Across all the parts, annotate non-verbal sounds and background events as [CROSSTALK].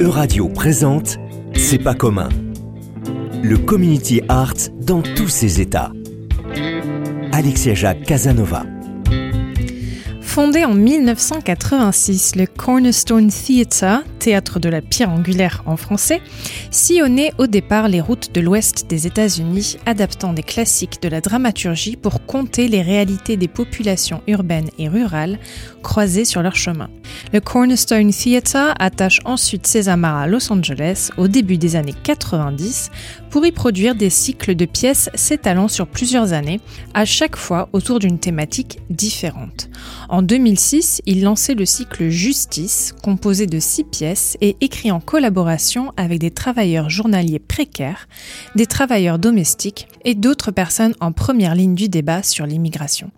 Euradio présente C'est pas commun. Le community art dans tous ses états. Alexia Jacques Casanova. Fondé en 1986, le Cornerstone Theatre, théâtre de la pierre angulaire en français, sillonnait au départ les routes de l'ouest des États-Unis, adaptant des classiques de la dramaturgie pour conter les réalités des populations urbaines et rurales croisées sur leur chemin. Le Cornerstone Theatre attache ensuite ses amarres à Los Angeles au début des années 90 pour y produire des cycles de pièces s'étalant sur plusieurs années, à chaque fois autour d'une thématique différente. En 2006, il lançait le cycle Justice, composé de six pièces et écrit en collaboration avec des travailleurs journaliers précaires, des travailleurs domestiques et d'autres personnes en première ligne du débat sur l'immigration.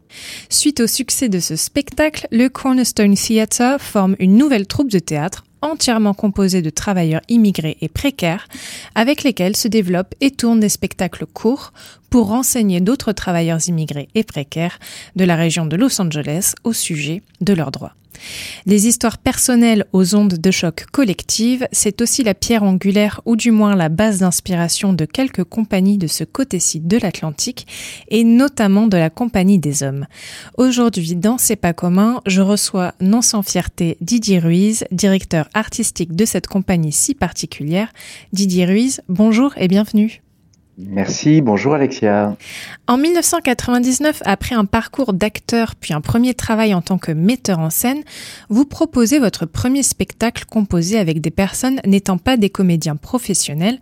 Suite au succès de ce spectacle, le Cornerstone Theatre forme une nouvelle troupe de théâtre entièrement composée de travailleurs immigrés et précaires, avec lesquels se développent et tournent des spectacles courts pour renseigner d'autres travailleurs immigrés et précaires de la région de Los Angeles au sujet de leurs droits. Les histoires personnelles aux ondes de choc collectives, c'est aussi la pierre angulaire ou du moins la base d'inspiration de quelques compagnies de ce côté-ci de l'Atlantique et notamment de la Compagnie des Hommes. Aujourd'hui, dans C'est pas commun, je reçois non sans fierté Didier Ruiz, directeur artistique de cette compagnie si particulière. Didier Ruiz, bonjour et bienvenue. Merci, bonjour Alexia. En 1999, après un parcours d'acteur puis un premier travail en tant que metteur en scène, vous proposez votre premier spectacle composé avec des personnes n'étant pas des comédiens professionnels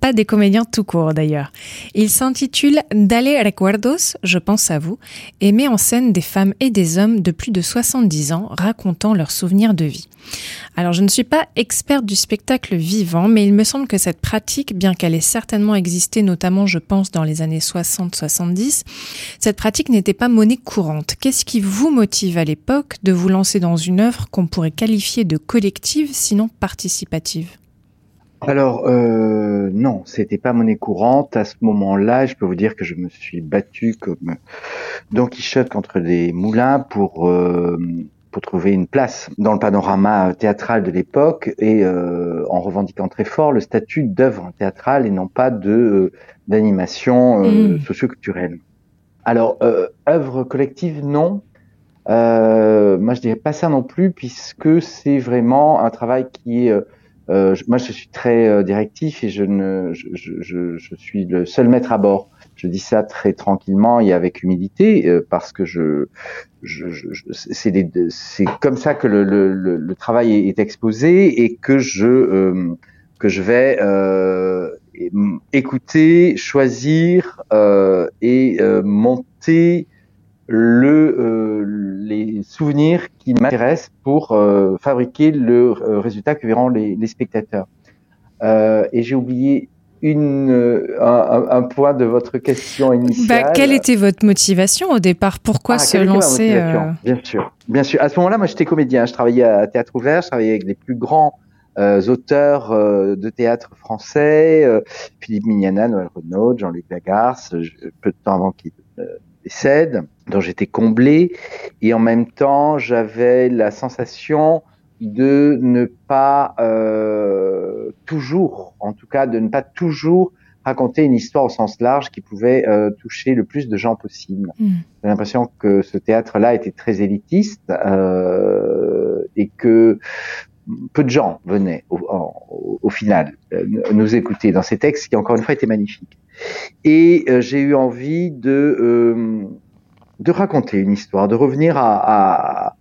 pas des comédiens tout court d'ailleurs. Il s'intitule Dale Recuerdos, je pense à vous, et met en scène des femmes et des hommes de plus de 70 ans racontant leurs souvenirs de vie. Alors je ne suis pas experte du spectacle vivant, mais il me semble que cette pratique, bien qu'elle ait certainement existé notamment je pense dans les années 60-70, cette pratique n'était pas monnaie courante. Qu'est-ce qui vous motive à l'époque de vous lancer dans une œuvre qu'on pourrait qualifier de collective sinon participative? Alors euh, non, c'était pas monnaie courante à ce moment-là. Je peux vous dire que je me suis battu comme Don Quichotte contre des moulins pour euh, pour trouver une place dans le panorama théâtral de l'époque et euh, en revendiquant très fort le statut d'œuvre théâtrale et non pas de euh, d'animation euh, mmh. socioculturelle. Alors œuvre collective non. moi je dirais pas ça non plus puisque c'est vraiment un travail qui est euh, moi, je suis très euh, directif et je ne, je, je, je, suis le seul maître à bord. Je dis ça très tranquillement et avec humilité euh, parce que je, je, c'est, comme ça que le, le, le, travail est, exposé et que je que je vais écouter, choisir et monter le, euh, les souvenirs qui m'intéressent pour euh, fabriquer le euh, résultat que verront les, les spectateurs. et j'ai oublié une, un, un, point de votre question initiale. Bah, quelle était votre motivation au départ? Pourquoi ah, se lancer Bien sûr, bien sûr. À ce moment-là, moi, j'étais comédien. Je travaillais à Théâtre Ouvert. Je travaillais avec les plus grands euh, auteurs euh, de théâtre français, Philippe Mignana, Noël Renaud, Jean-Luc Lagarce, peu de temps avant qu'il décède dont j'étais comblé et en même temps j'avais la sensation de ne pas euh, toujours, en tout cas de ne pas toujours raconter une histoire au sens large qui pouvait euh, toucher le plus de gens possible. Hmm. J'ai l'impression que ce théâtre-là était très élitiste euh, et que peu de gens venaient au, au, final euh, nous écouter dans ces textes qui encore une fois étaient magnifiques. Et euh, j'ai eu envie de euh, de raconter une histoire, de revenir à, à,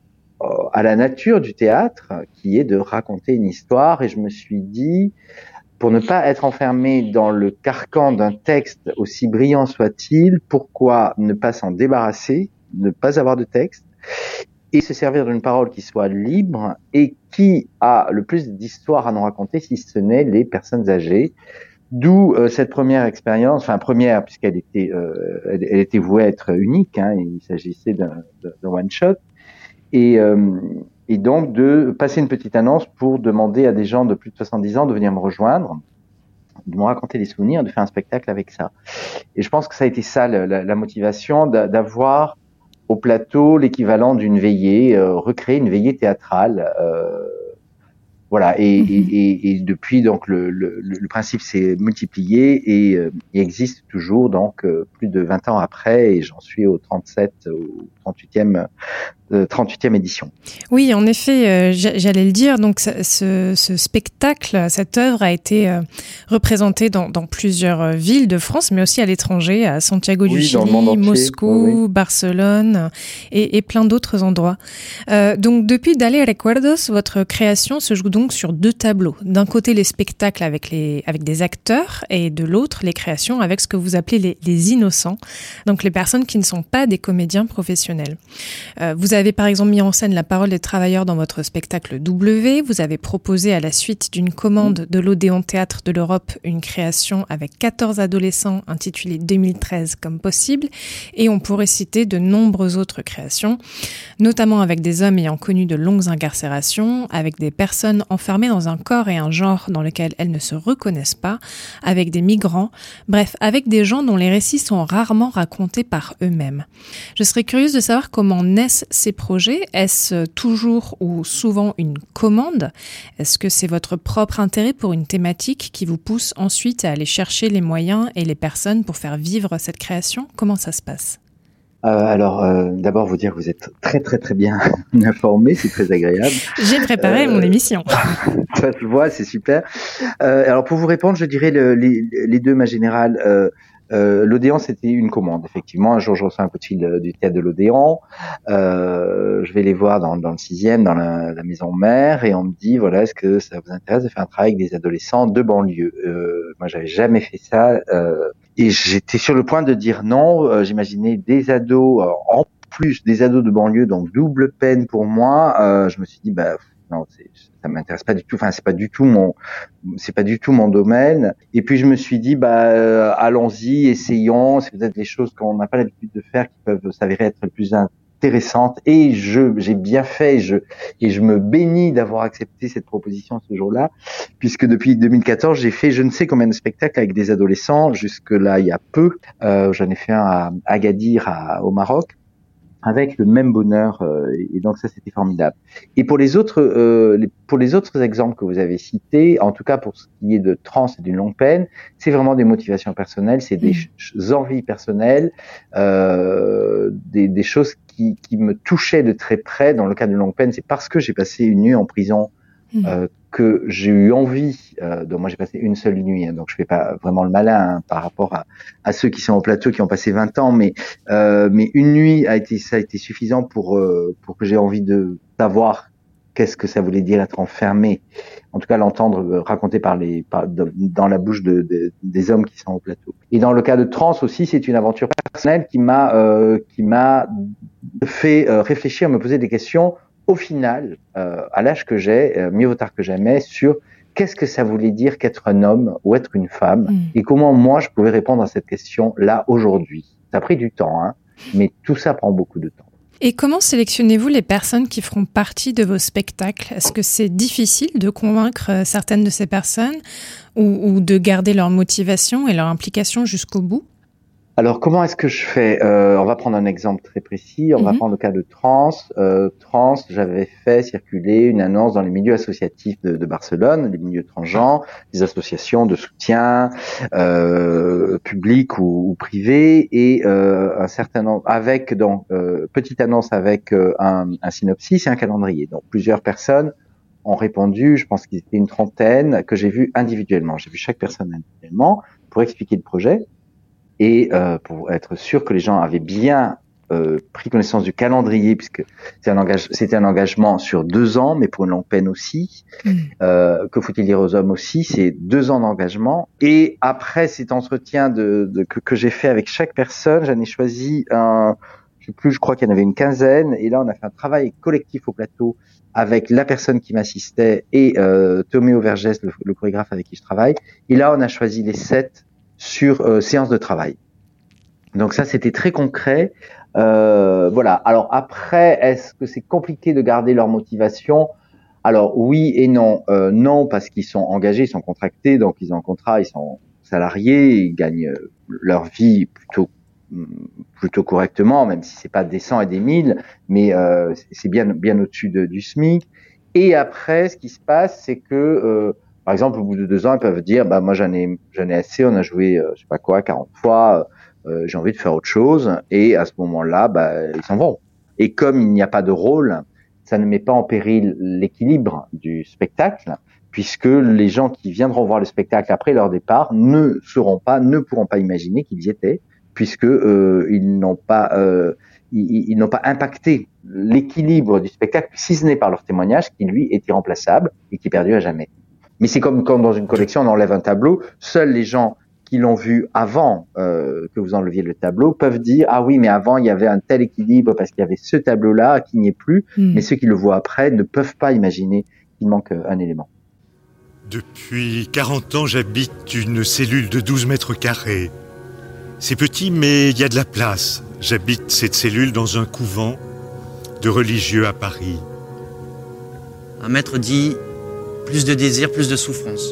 à, la nature du théâtre, qui est de raconter une histoire. Et je me suis dit, pour ne pas être enfermé dans le carcan d'un texte, aussi brillant soit-il, pourquoi ne pas s'en débarrasser, ne pas avoir de texte, et se servir d'une parole qui soit libre et qui a le plus d'histoire à nous raconter, si ce n'est les personnes âgées, D'où euh, cette première expérience, enfin première puisqu'elle était, euh, elle, était vouée à être unique. Hein, il s'agissait d'un one shot, et, euh, et donc de passer une petite annonce pour demander à des gens de plus de 70 ans de venir me rejoindre, de me raconter des souvenirs, de faire un spectacle avec ça. Et je pense que ça a été ça la, la motivation d'avoir au plateau l'équivalent d'une veillée, recréer une veillée théâtrale. Voilà, mhm. et, et, depuis, donc, le, le, le principe s'est multiplié et, il existe toujours, donc, plus de 20 ans après, et j'en suis au 37, au 38e 38e édition. Oui, en effet, euh, j'allais le dire. Donc, ce, spectacle, cette œuvre a été euh, représentée dans, plusieurs euh, villes de France, mais aussi à l'étranger, à Santiago du Chili, Moscou, Barcelone et, plein d'autres endroits. donc, depuis Dale Recuerdos, votre création se joue sur deux tableaux. D'un côté, les spectacles avec les avec des acteurs, et de l'autre, les créations avec ce que vous appelez les, innocents, donc les personnes qui ne sont pas des comédiens professionnels. vous avez par exemple mis en scène la parole des travailleurs dans votre spectacle W. Vous avez proposé à la suite d'une commande de l'Odéon Théâtre de l'Europe une création avec 14 adolescents intitulée 2013 comme possible. Et on pourrait citer de nombreuses autres créations, notamment avec des hommes ayant connu de longues incarcérations, avec des personnes enfermées dans un corps et un genre dans lequel elles ne se reconnaissent pas, avec des migrants, bref, avec des gens dont les récits sont rarement racontés par eux-mêmes. Je serais curieuse de savoir comment naissent ces projets. Est-ce toujours ou souvent une commande? Est-ce que c'est votre propre intérêt pour une thématique qui vous pousse ensuite à aller chercher les moyens et les personnes pour faire vivre cette création? Comment ça se passe? Euh, alors, euh, d'abord, vous dire que vous êtes très très très bien [LAUGHS] informé, c'est très agréable. J'ai préparé mon euh, émission. [LAUGHS] ça se voit, c'est super. alors, pour vous répondre, je dirais les, les, deux, ma générale. Euh, L'Odéon, c'était une commande. Effectivement, un jour, je reçois un coup de fil du théâtre de l'Odéon. Euh, je vais les voir dans, le sixième, dans la, maison mère, et on me dit, voilà, est-ce que ça vous intéresse de faire un travail avec des adolescents de banlieue? Euh, Moi, j'avais jamais fait ça, euh, et j'étais sur le point de dire non. Euh, j'imaginais des ados, euh, en plus des ados de banlieue, donc double peine pour moi. je me suis dit, bah non, ça m'intéresse pas du tout. Enfin, c'est pas du tout mon, c'est pas du tout mon domaine. Et puis je me suis dit, bah, euh, allons-y, essayons. C'est peut-être les choses qu'on n'a pas l'habitude de faire qui peuvent s'avérer être plus intéressantes. Et je, j'ai bien fait. Je, et je me bénis d'avoir accepté cette proposition ce jour-là, puisque depuis 2014, j'ai fait je ne sais combien de spectacles avec des adolescents. Jusque là, il y a peu. Euh, j'en ai fait un à Agadir, au Maroc avec le même bonheur euh, et donc ça c'était formidable. Et pour les autres euh, pour les autres exemples que vous avez cités, en tout cas pour ce qui est de trans et d'une longue peine, c'est vraiment des motivations personnelles, c'est des mm. envies personnelles, euh, des, des, choses qui, qui, me touchaient de très près. Dans le cas de longue peine, c'est parce que j'ai passé une nuit en prison mm. euh, que j'ai eu envie, euh, donc moi j'ai passé une seule nuit, hein, donc je fais pas vraiment le malin hein, par rapport à, à, ceux qui sont au plateau qui ont passé 20 ans, mais euh, mais une nuit a été ça a été suffisant pour euh, pour que j'ai envie de savoir qu'est-ce que ça voulait dire être enfermé, en tout cas l'entendre euh, raconter par les par, dans la bouche de, de, des hommes qui sont au plateau. Et dans le cas de Trans aussi, c'est une aventure personnelle qui m'a euh, qui m'a fait réfléchir, me poser des questions au final, euh, à l'âge que j'ai, euh, mieux vaut tard que jamais, sur qu'est-ce que ça voulait dire qu'être un homme ou être une femme mm. et comment moi je pouvais répondre à cette question là aujourd'hui. Ça a pris du temps, hein, mais tout ça prend beaucoup de temps. Et comment sélectionnez-vous les personnes qui feront partie de vos spectacles? Est-ce que c'est difficile de convaincre euh, certaines de ces personnes ou, ou de garder leur motivation et leur implication jusqu'au bout? Alors, comment est-ce que je fais euh, On va prendre un exemple très précis. On va mhm. prendre le cas de Trans. Euh, Trans, j'avais fait circuler une annonce dans les milieux associatifs de, Barcelone, les milieux transgenres, des associations de soutien euh, publics ou, ou privés, et euh, un certain nombre avec donc euh, petite annonce avec euh, un, un synopsis et un calendrier. Donc, plusieurs personnes ont répondu. Je pense qu'ils étaient une trentaine que j'ai vu individuellement. J'ai vu chaque personne individuellement pour expliquer le projet et euh, pour être sûr que les gens avaient bien euh, pris connaissance du calendrier, puisque c'était un, engage, un engagement sur deux ans, mais pour une longue peine aussi. Mm. Euh, que faut-il dire aux hommes aussi C'est deux ans d'engagement. Et après cet entretien de, de que, que j'ai fait avec chaque personne, j'en ai choisi un, je sais plus, je crois qu'il y en avait une quinzaine. Et là, on a fait un travail collectif au plateau avec la personne qui m'assistait et euh, Toméo Vergès, le, le chorégraphe avec qui je travaille. Et là, on a choisi les sept sur euh, séance de travail. Donc ça, c'était très concret. Euh, voilà. Alors après, est-ce que c'est compliqué de garder leur motivation? Alors oui et non. Euh, non parce qu'ils sont engagés, ils sont contractés, donc ils ont un contrat, ils sont salariés, ils gagnent leur vie plutôt mm, plutôt correctement, même si c'est pas des 100 et des 1000, mais euh, c'est bien bien au-dessus de, du SMIC. Et après, ce qui se passe, c'est que, euh, par exemple, au bout de deux ans, ils peuvent dire, bah moi j'en ai j'en ai assez, on a joué, euh, je sais pas quoi, 40 fois, euh, j'ai envie de faire autre chose. Et à ce moment-là, bah, ils s'en vont. Et comme il n'y a pas de rôle, ça ne met pas en péril l'équilibre du spectacle, puisque les gens qui viendront voir le spectacle après leur départ ne seront pas, ne pourront pas imaginer qu'ils y étaient, puisque euh, ils n'ont pas, euh, ils, n'ont pas impacté l'équilibre du spectacle, si ce n'est par leur témoignage, qui lui est irremplaçable et qui est perdu à jamais. Mais c'est comme quand dans une collection on enlève un tableau, seuls les gens qui l'ont vu avant euh, que vous enleviez le tableau peuvent dire ah oui mais avant il y avait un tel équilibre parce qu'il y avait ce tableau là qui n'y est plus hmm. mais ceux qui le voient après ne peuvent pas imaginer qu'il manque un élément. Depuis 40 ans j'habite une cellule de 12 mètres carrés. C'est petit mais il y a de la place. J'habite cette cellule dans un couvent de religieux à Paris. Un maître dit plus de désir, plus de souffrance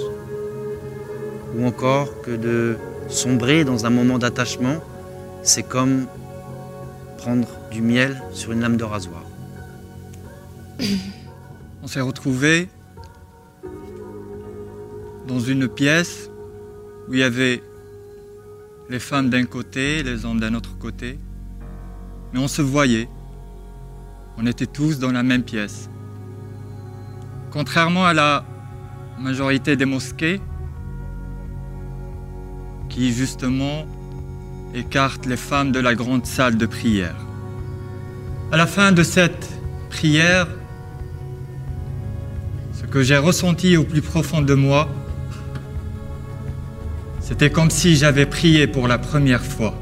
ou encore que de sombrer dans un moment d'attachement, c'est comme prendre du miel sur une lame de rasoir. [COUGHS] On s'est retrouvés dans une pièce où il y avait les femmes d'un côté, les hommes d'un autre côté, mais on se voyait. On était tous dans la même pièce. Contrairement à la majorité des mosquées, qui justement écarte les femmes de la grande salle de prière. À la fin de cette prière, ce que j'ai ressenti au plus profond de moi, c'était comme si j'avais prié pour la première fois.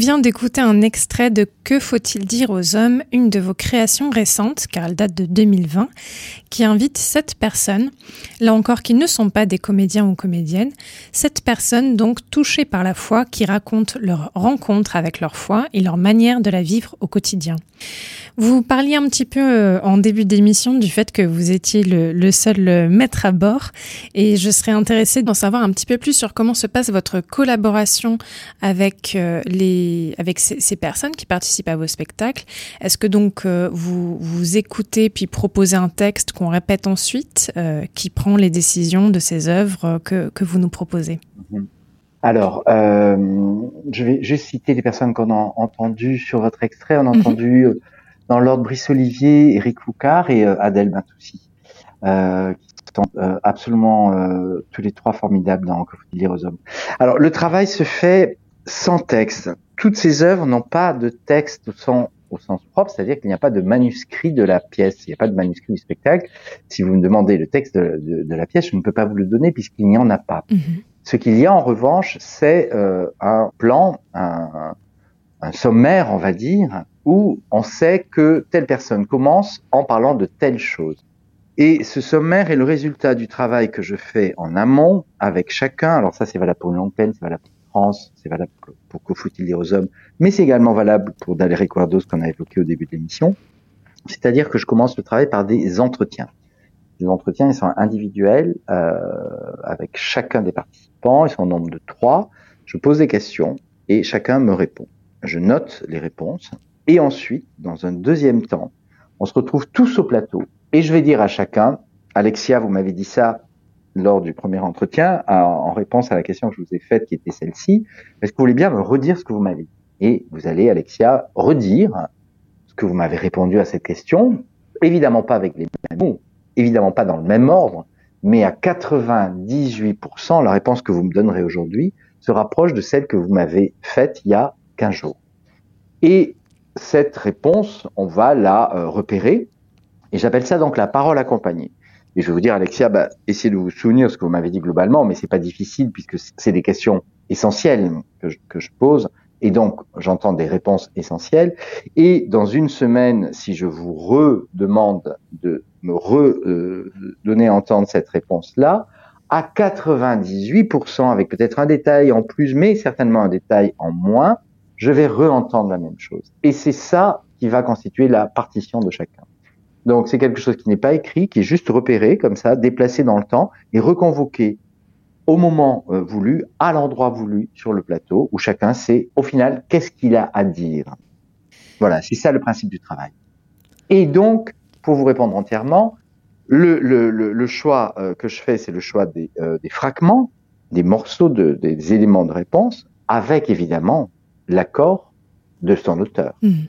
Vient d'écouter un extrait de Que faut-il dire aux hommes, une de vos créations récentes, car elle date de 2020, qui invite sept personnes, là encore qui ne sont pas des comédiens ou comédiennes, sept personnes donc touchées par la foi qui racontent leur rencontre avec leur foi et leur manière de la vivre au quotidien. Vous parliez un petit peu euh, en début d'émission du fait que vous étiez le, seul euh, maître à bord et je serais intéressée d'en savoir un petit peu plus sur comment se passe votre collaboration avec euh, avec ces, personnes qui participent à vos spectacles. Est-ce que donc vous vous écoutez puis proposez un texte qu'on répète ensuite qui prend les décisions de ces œuvres que, que vous nous proposez? Mhm. Alors, je vais juste citer les personnes qu'on a entendues sur votre extrait. On a mhm. entendu dans l'ordre Brice Olivier, Eric Foucard et euh, Adèle Bentoussi, euh, qui sont euh, absolument euh, tous les trois formidables dans Que faut-il lire aux hommes. Alors le travail se fait sans texte. Toutes ces œuvres n'ont pas de texte au sens, au sens propre, c'est-à-dire qu'il n'y a pas de manuscrit de la pièce, il n'y a pas de manuscrit du spectacle. Si vous me demandez le texte de, de, de la pièce, je ne peux pas vous le donner puisqu'il n'y en a pas. Mhm. Ce qu'il y a en revanche, c'est euh, un plan, un, un sommaire, on va dire, où on sait que telle personne commence en parlant de telle chose. Et ce sommaire est le résultat du travail que je fais en amont avec chacun. Alors ça, c'est valable pour une longue peine, c'est valable pour France, c'est valable pour Que faut-il dire aux hommes, mais c'est également valable pour Daler ce qu'on a évoqué au début de l'émission. C'est-à-dire que je commence le travail par des entretiens. Les entretiens, ils sont individuels euh, avec chacun des participants. Ils sont au nombre de trois. Je pose des questions et chacun me répond. Je note les réponses et ensuite, dans un deuxième temps, on se retrouve tous au plateau. Et je vais dire à chacun, Alexia, vous m'avez dit ça lors du premier entretien, en réponse à la question que je vous ai faite, qui était celle-ci. Est-ce que vous voulez bien me redire ce que vous m'avez dit? Et vous allez, Alexia, redire ce que vous m'avez répondu à cette question. Évidemment pas avec les mêmes mots, évidemment pas dans le même ordre, mais à 98%, la réponse que vous me donnerez aujourd'hui se rapproche de celle que vous m'avez faite il y a 15 jours. Et cette réponse, on va la euh, repérer, et j'appelle ça donc la parole accompagnée. Et je vais vous dire, Alexia, bah, essayez de vous souvenir ce que vous m'avez dit globalement, mais c'est pas difficile puisque c'est des questions essentielles que je, que je pose, et donc j'entends des réponses essentielles. Et dans une semaine, si je vous redemande de me redonner euh, à entendre cette réponse-là, à 98%, avec peut-être un détail en plus, mais certainement un détail en moins, je vais re-entendre la même chose. Et c'est ça qui va constituer la partition de chacun. Donc c'est quelque chose qui n'est pas écrit, qui est juste repéré comme ça, déplacé dans le temps et reconvoqué au moment euh, voulu, à l'endroit voulu sur le plateau, où chacun sait au final qu'est-ce qu'il a à dire. Voilà, c'est ça le principe du travail. Et donc, pour vous répondre entièrement, le, le, le, choix euh, que je fais, c'est le choix des, euh, des, fragments, des morceaux, de, des éléments de réponse, avec évidemment l'accord de son auteur. Mmh.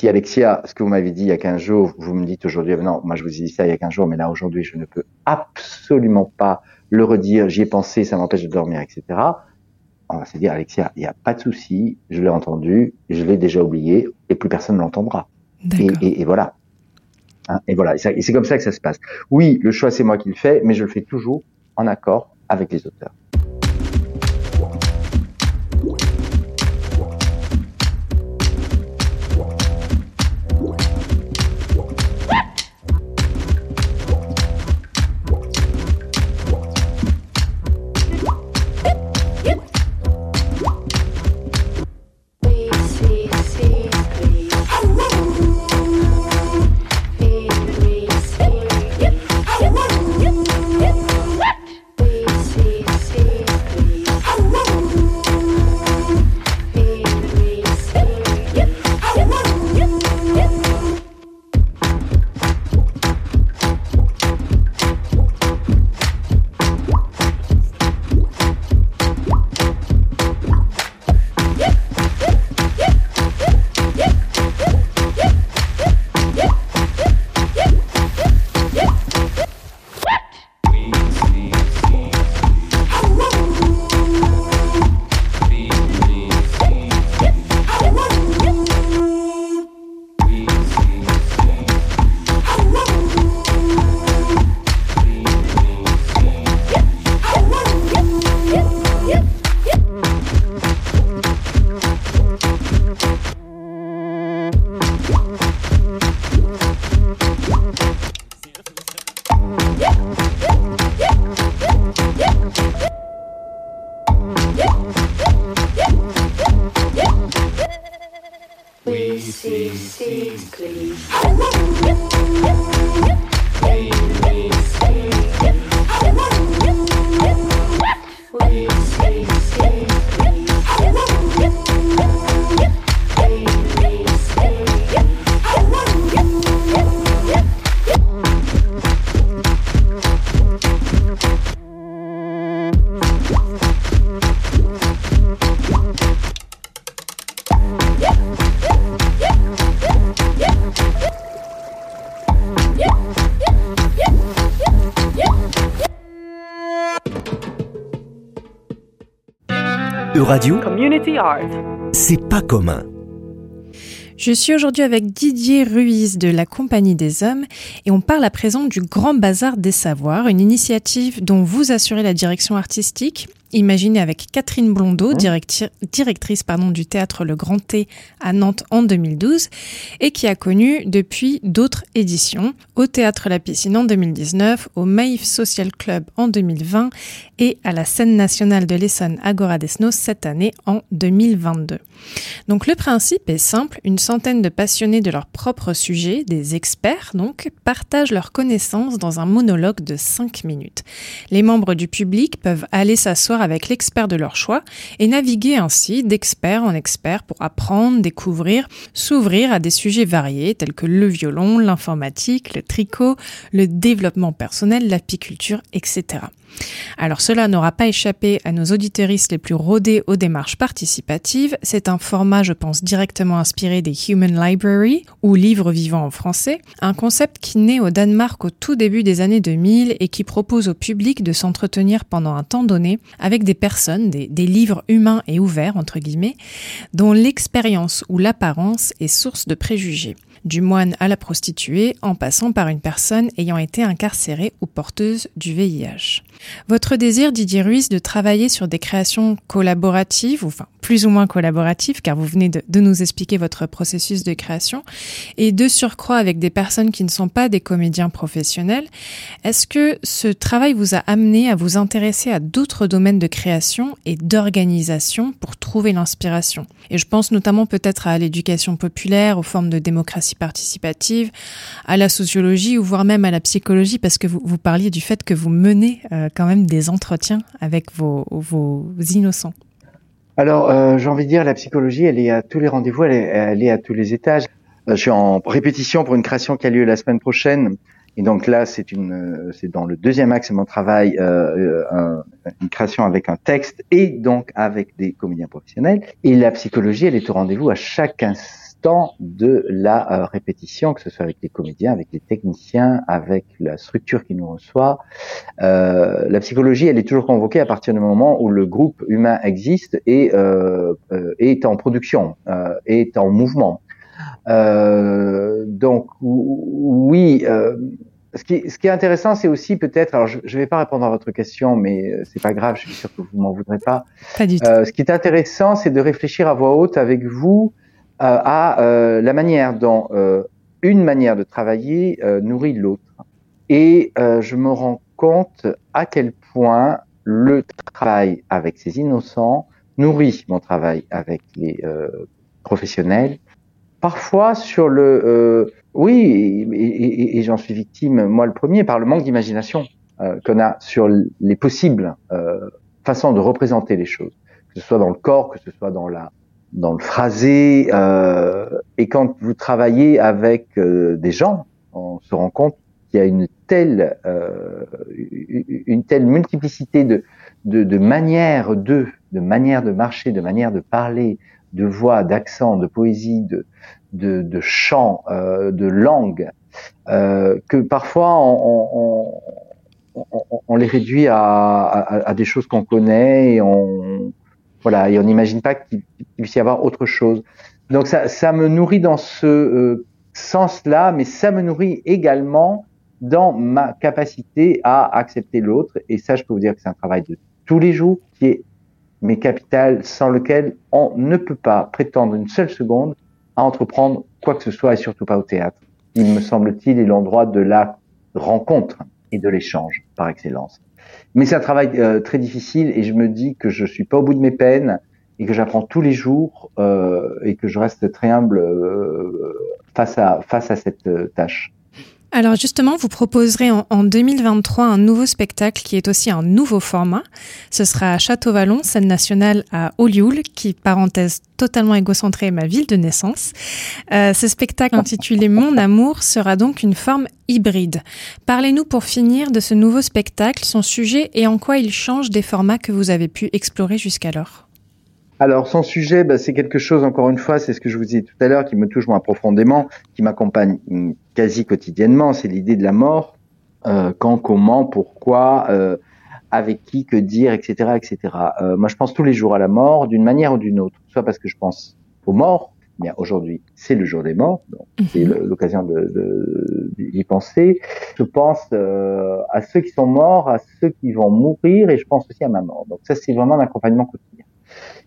Si Alexia, ce que vous m'avez dit il y a 15 jours, vous me dites aujourd'hui, non, moi je vous ai dit ça il y a 15 jours, mais là aujourd'hui je ne peux absolument pas le redire, j'y ai pensé, ça m'empêche de dormir, etc. On va se dire, Alexia, il n'y a pas de souci, je l'ai entendu, je l'ai déjà oublié, et plus personne ne l'entendra. Et, et, voilà. Hein, et voilà. Et c'est comme ça que ça se passe. Oui, le choix, c'est moi qui le fais, mais je le fais toujours en accord avec les auteurs. Radio Community Art. C'est pas commun. Je suis aujourd'hui avec Didier Ruiz de la Compagnie des Hommes et on parle à présent du Grand Bazar des Savoirs, une initiative dont vous assurez la direction artistique imaginé avec Catherine Blondeau, directrice pardon, du théâtre Le Grand T à Nantes en 2012, et qui a connu depuis d'autres éditions, au théâtre La Piscine en 2019, au Maïf Social Club en 2020 et à la scène nationale de l'Essonne Agora Desnos cette année en 2022. Donc le principe est simple, une centaine de passionnés de leur propre sujet, des experts donc, partagent leurs connaissances dans un monologue de 5 minutes. Les membres du public peuvent aller s'asseoir avec l'expert de leur choix et naviguer ainsi d'expert en expert pour apprendre, découvrir, s'ouvrir à des sujets variés tels que le violon, l'informatique, le tricot, le développement personnel, l'apiculture, etc. Alors cela n'aura pas échappé à nos auditeuristes les plus rodés aux démarches participatives. C'est un format, je pense, directement inspiré des Human Library ou livres vivants en français, un concept qui naît au Danemark au tout début des années 2000 et qui propose au public de s'entretenir pendant un temps donné avec des personnes, des, des livres humains et ouverts, entre guillemets, dont l'expérience ou l'apparence est source de préjugés du moine à la prostituée, en passant par une personne ayant été incarcérée ou porteuse du VIH. Votre désir, Didier Ruiz, de travailler sur des créations collaboratives, ou enfin plus ou moins collaboratif, car vous venez de, nous expliquer votre processus de création, et de surcroît avec des personnes qui ne sont pas des comédiens professionnels. Est-ce que ce travail vous a amené à vous intéresser à d'autres domaines de création et d'organisation pour trouver l'inspiration? Et je pense notamment peut-être à l'éducation populaire, aux formes de démocratie participative, à la sociologie ou voire même à la psychologie, parce que vous, parliez du fait que vous menez euh, quand même des entretiens avec vos innocents. Alors, euh, j'ai envie de dire, la psychologie, elle est à tous les rendez-vous, elle est, elle est à tous les étages. Euh, je suis en répétition pour une création qui a lieu la semaine prochaine. Et donc là, c'est une, euh, c'est dans le deuxième axe de mon travail, euh, un, une création avec un texte et donc avec des comédiens professionnels. Et la psychologie, elle est au rendez-vous à chaque instant de la euh, répétition, que ce soit avec les comédiens, avec les techniciens, avec la structure qui nous reçoit. Euh, la psychologie, elle est toujours convoquée à partir du moment où le groupe humain existe et euh, est en production, est en mouvement. Euh, donc oui, euh, ce, qui, ce qui est intéressant, c'est aussi peut-être, alors je ne vais pas répondre à votre question, mais c'est pas grave, je suis sûr que vous m'en voudrez pas. Pas du tout. Euh, ce qui est intéressant, c'est de réfléchir à voix haute avec vous euh, à euh, la manière dont une manière de travailler nourrit l'autre. Et je me rends compte à quel point le travail avec ces innocents nourrit mon travail avec les professionnels parfois sur le euh, oui et, et, et j'en suis victime moi le premier par le manque d'imagination euh, qu'on a sur les possibles euh, façons de représenter les choses que ce soit dans le corps que ce soit dans la dans le phrasé euh, et quand vous travaillez avec euh, des gens on se rend compte qu'il y a une telle euh, une telle multiplicité de de, de manières de de manières de marcher de manières de parler de voix, d'accent, de poésie, de, de, de chant, euh, de langue, euh, que parfois on, on, on, on, les réduit à, à, à des choses qu'on connaît et on voilà et on n'imagine pas qu'il puisse y avoir autre chose. Donc ça, ça me nourrit dans ce euh, sens-là, mais ça me nourrit également dans ma capacité à accepter l'autre. Et ça, je peux vous dire que c'est un travail de tous les jours qui est mais capital sans lequel on ne peut pas prétendre une seule seconde à entreprendre quoi que ce soit et surtout pas au théâtre. Il me semble-t-il est l'endroit de la rencontre et de l'échange par excellence. Mais c'est un travail euh, très difficile et je me dis que je suis pas au bout de mes peines et que j'apprends tous les jours euh, et que je reste très humble euh, face à face à cette tâche. Alors justement, vous proposerez en, en, 2023 un nouveau spectacle qui est aussi un nouveau format. Ce sera à Château-Vallon, scène nationale à Olioul, qui, parenthèse totalement égocentrée, est ma ville de naissance. Euh, ce spectacle intitulé Mon amour sera donc une forme hybride. Parlez-nous pour finir de ce nouveau spectacle, son sujet et en quoi il change des formats que vous avez pu explorer jusqu'alors. Alors, son sujet, bah, c'est quelque chose, encore une fois, c'est ce que je vous disais tout à l'heure, qui me touche moins profondément, qui m'accompagne mm, quasi quotidiennement, c'est l'idée de la mort. Euh, quand, comment, pourquoi, euh, avec qui, que dire, etc. etc. Euh, moi, je pense tous les jours à la mort, d'une manière ou d'une autre, soit parce que je pense aux morts, bien aujourd'hui, c'est le jour des morts, donc c'est l'occasion de, d'y penser. Je pense euh, à ceux qui sont morts, à ceux qui vont mourir, et je pense aussi à ma mort. Donc ça, c'est vraiment un accompagnement quotidien.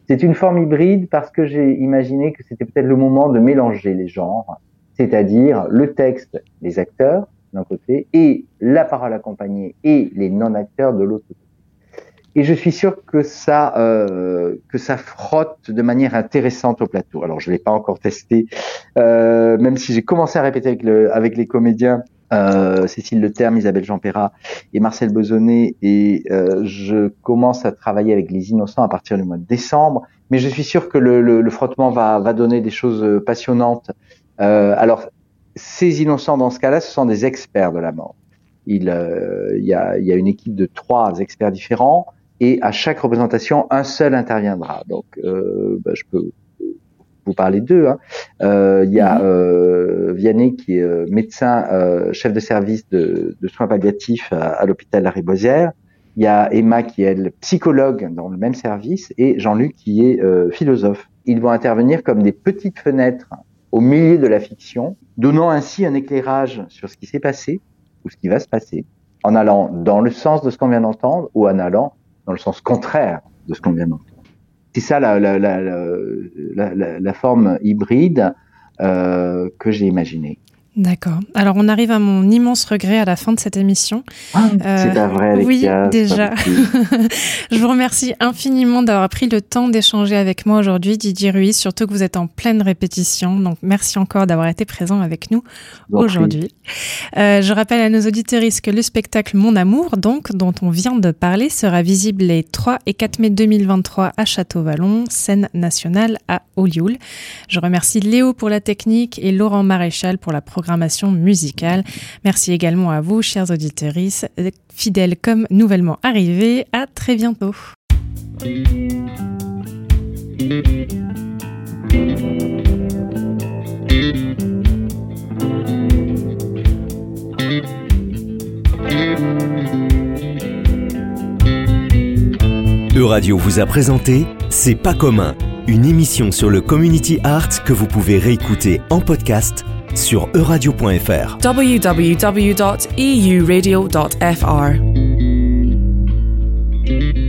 C'est une forme hybride parce que j'ai imaginé que c'était peut-être le moment de mélanger les genres, c'est-à-dire le texte, les acteurs d'un côté, et la parole accompagnée et les non-acteurs de l'autre côté. Et je suis sûr que ça, euh, que ça frotte de manière intéressante au plateau. Alors je l'ai pas encore testé, euh, même si j'ai commencé à répéter avec, le, avec les comédiens euh, Cécile Le Terme, Isabelle Jean-Perrat et Marcel Besonnet. Et euh, je commence à travailler avec les innocents à partir du mois de décembre. Mais je suis sûr que le, le, le frottement va, va, donner des choses euh, passionnantes. Euh, alors, ces innocents, dans ce cas-là, ce sont des experts de la mort. Il, euh, y a, y a une équipe de trois experts différents et à chaque représentation, un seul interviendra. Donc, bah, je peux vous parlez d'eux. Hein. Euh, il y a mhm. euh, Vianney qui est euh, médecin, euh, chef de service de, de soins palliatifs à, à l'hôpital La Ribosière. Il y a Emma qui est elle, psychologue dans le même service et Jean-Luc qui est euh, philosophe. Ils vont intervenir comme des petites fenêtres au milieu de la fiction, donnant ainsi un éclairage sur ce qui s'est passé ou ce qui va se passer, en allant dans le sens de ce qu'on vient d'entendre ou en allant dans le sens contraire de ce qu'on vient d'entendre. C'est ça la, la, la, la, forme hybride euh, que j'ai imaginée. D'accord. Alors on arrive à mon immense regret à la fin de cette émission. Ah, c'est pas vrai. Euh, oui, déjà. [LAUGHS] je vous remercie infiniment d'avoir pris le temps d'échanger avec moi aujourd'hui, Didier Ruiz, surtout que vous êtes en pleine répétition. Donc merci encore d'avoir été présent avec nous aujourd'hui. Euh, je rappelle à nos auditeurs que le spectacle Mon Amour, donc dont on vient de parler, sera visible les 3 et 4 mai 2023 à Château-Vallon, scène nationale à Olioul. Je remercie Léo pour la technique et Laurent Maréchal pour la programmation programmation musicale. Merci également à vous, chers auditeurs, fidèles comme nouvellement arrivés. À très bientôt. Euradio vous a présenté C'est pas commun, une émission sur le community art que vous pouvez réécouter en podcast sur euradio.fr. www.euradio.fr.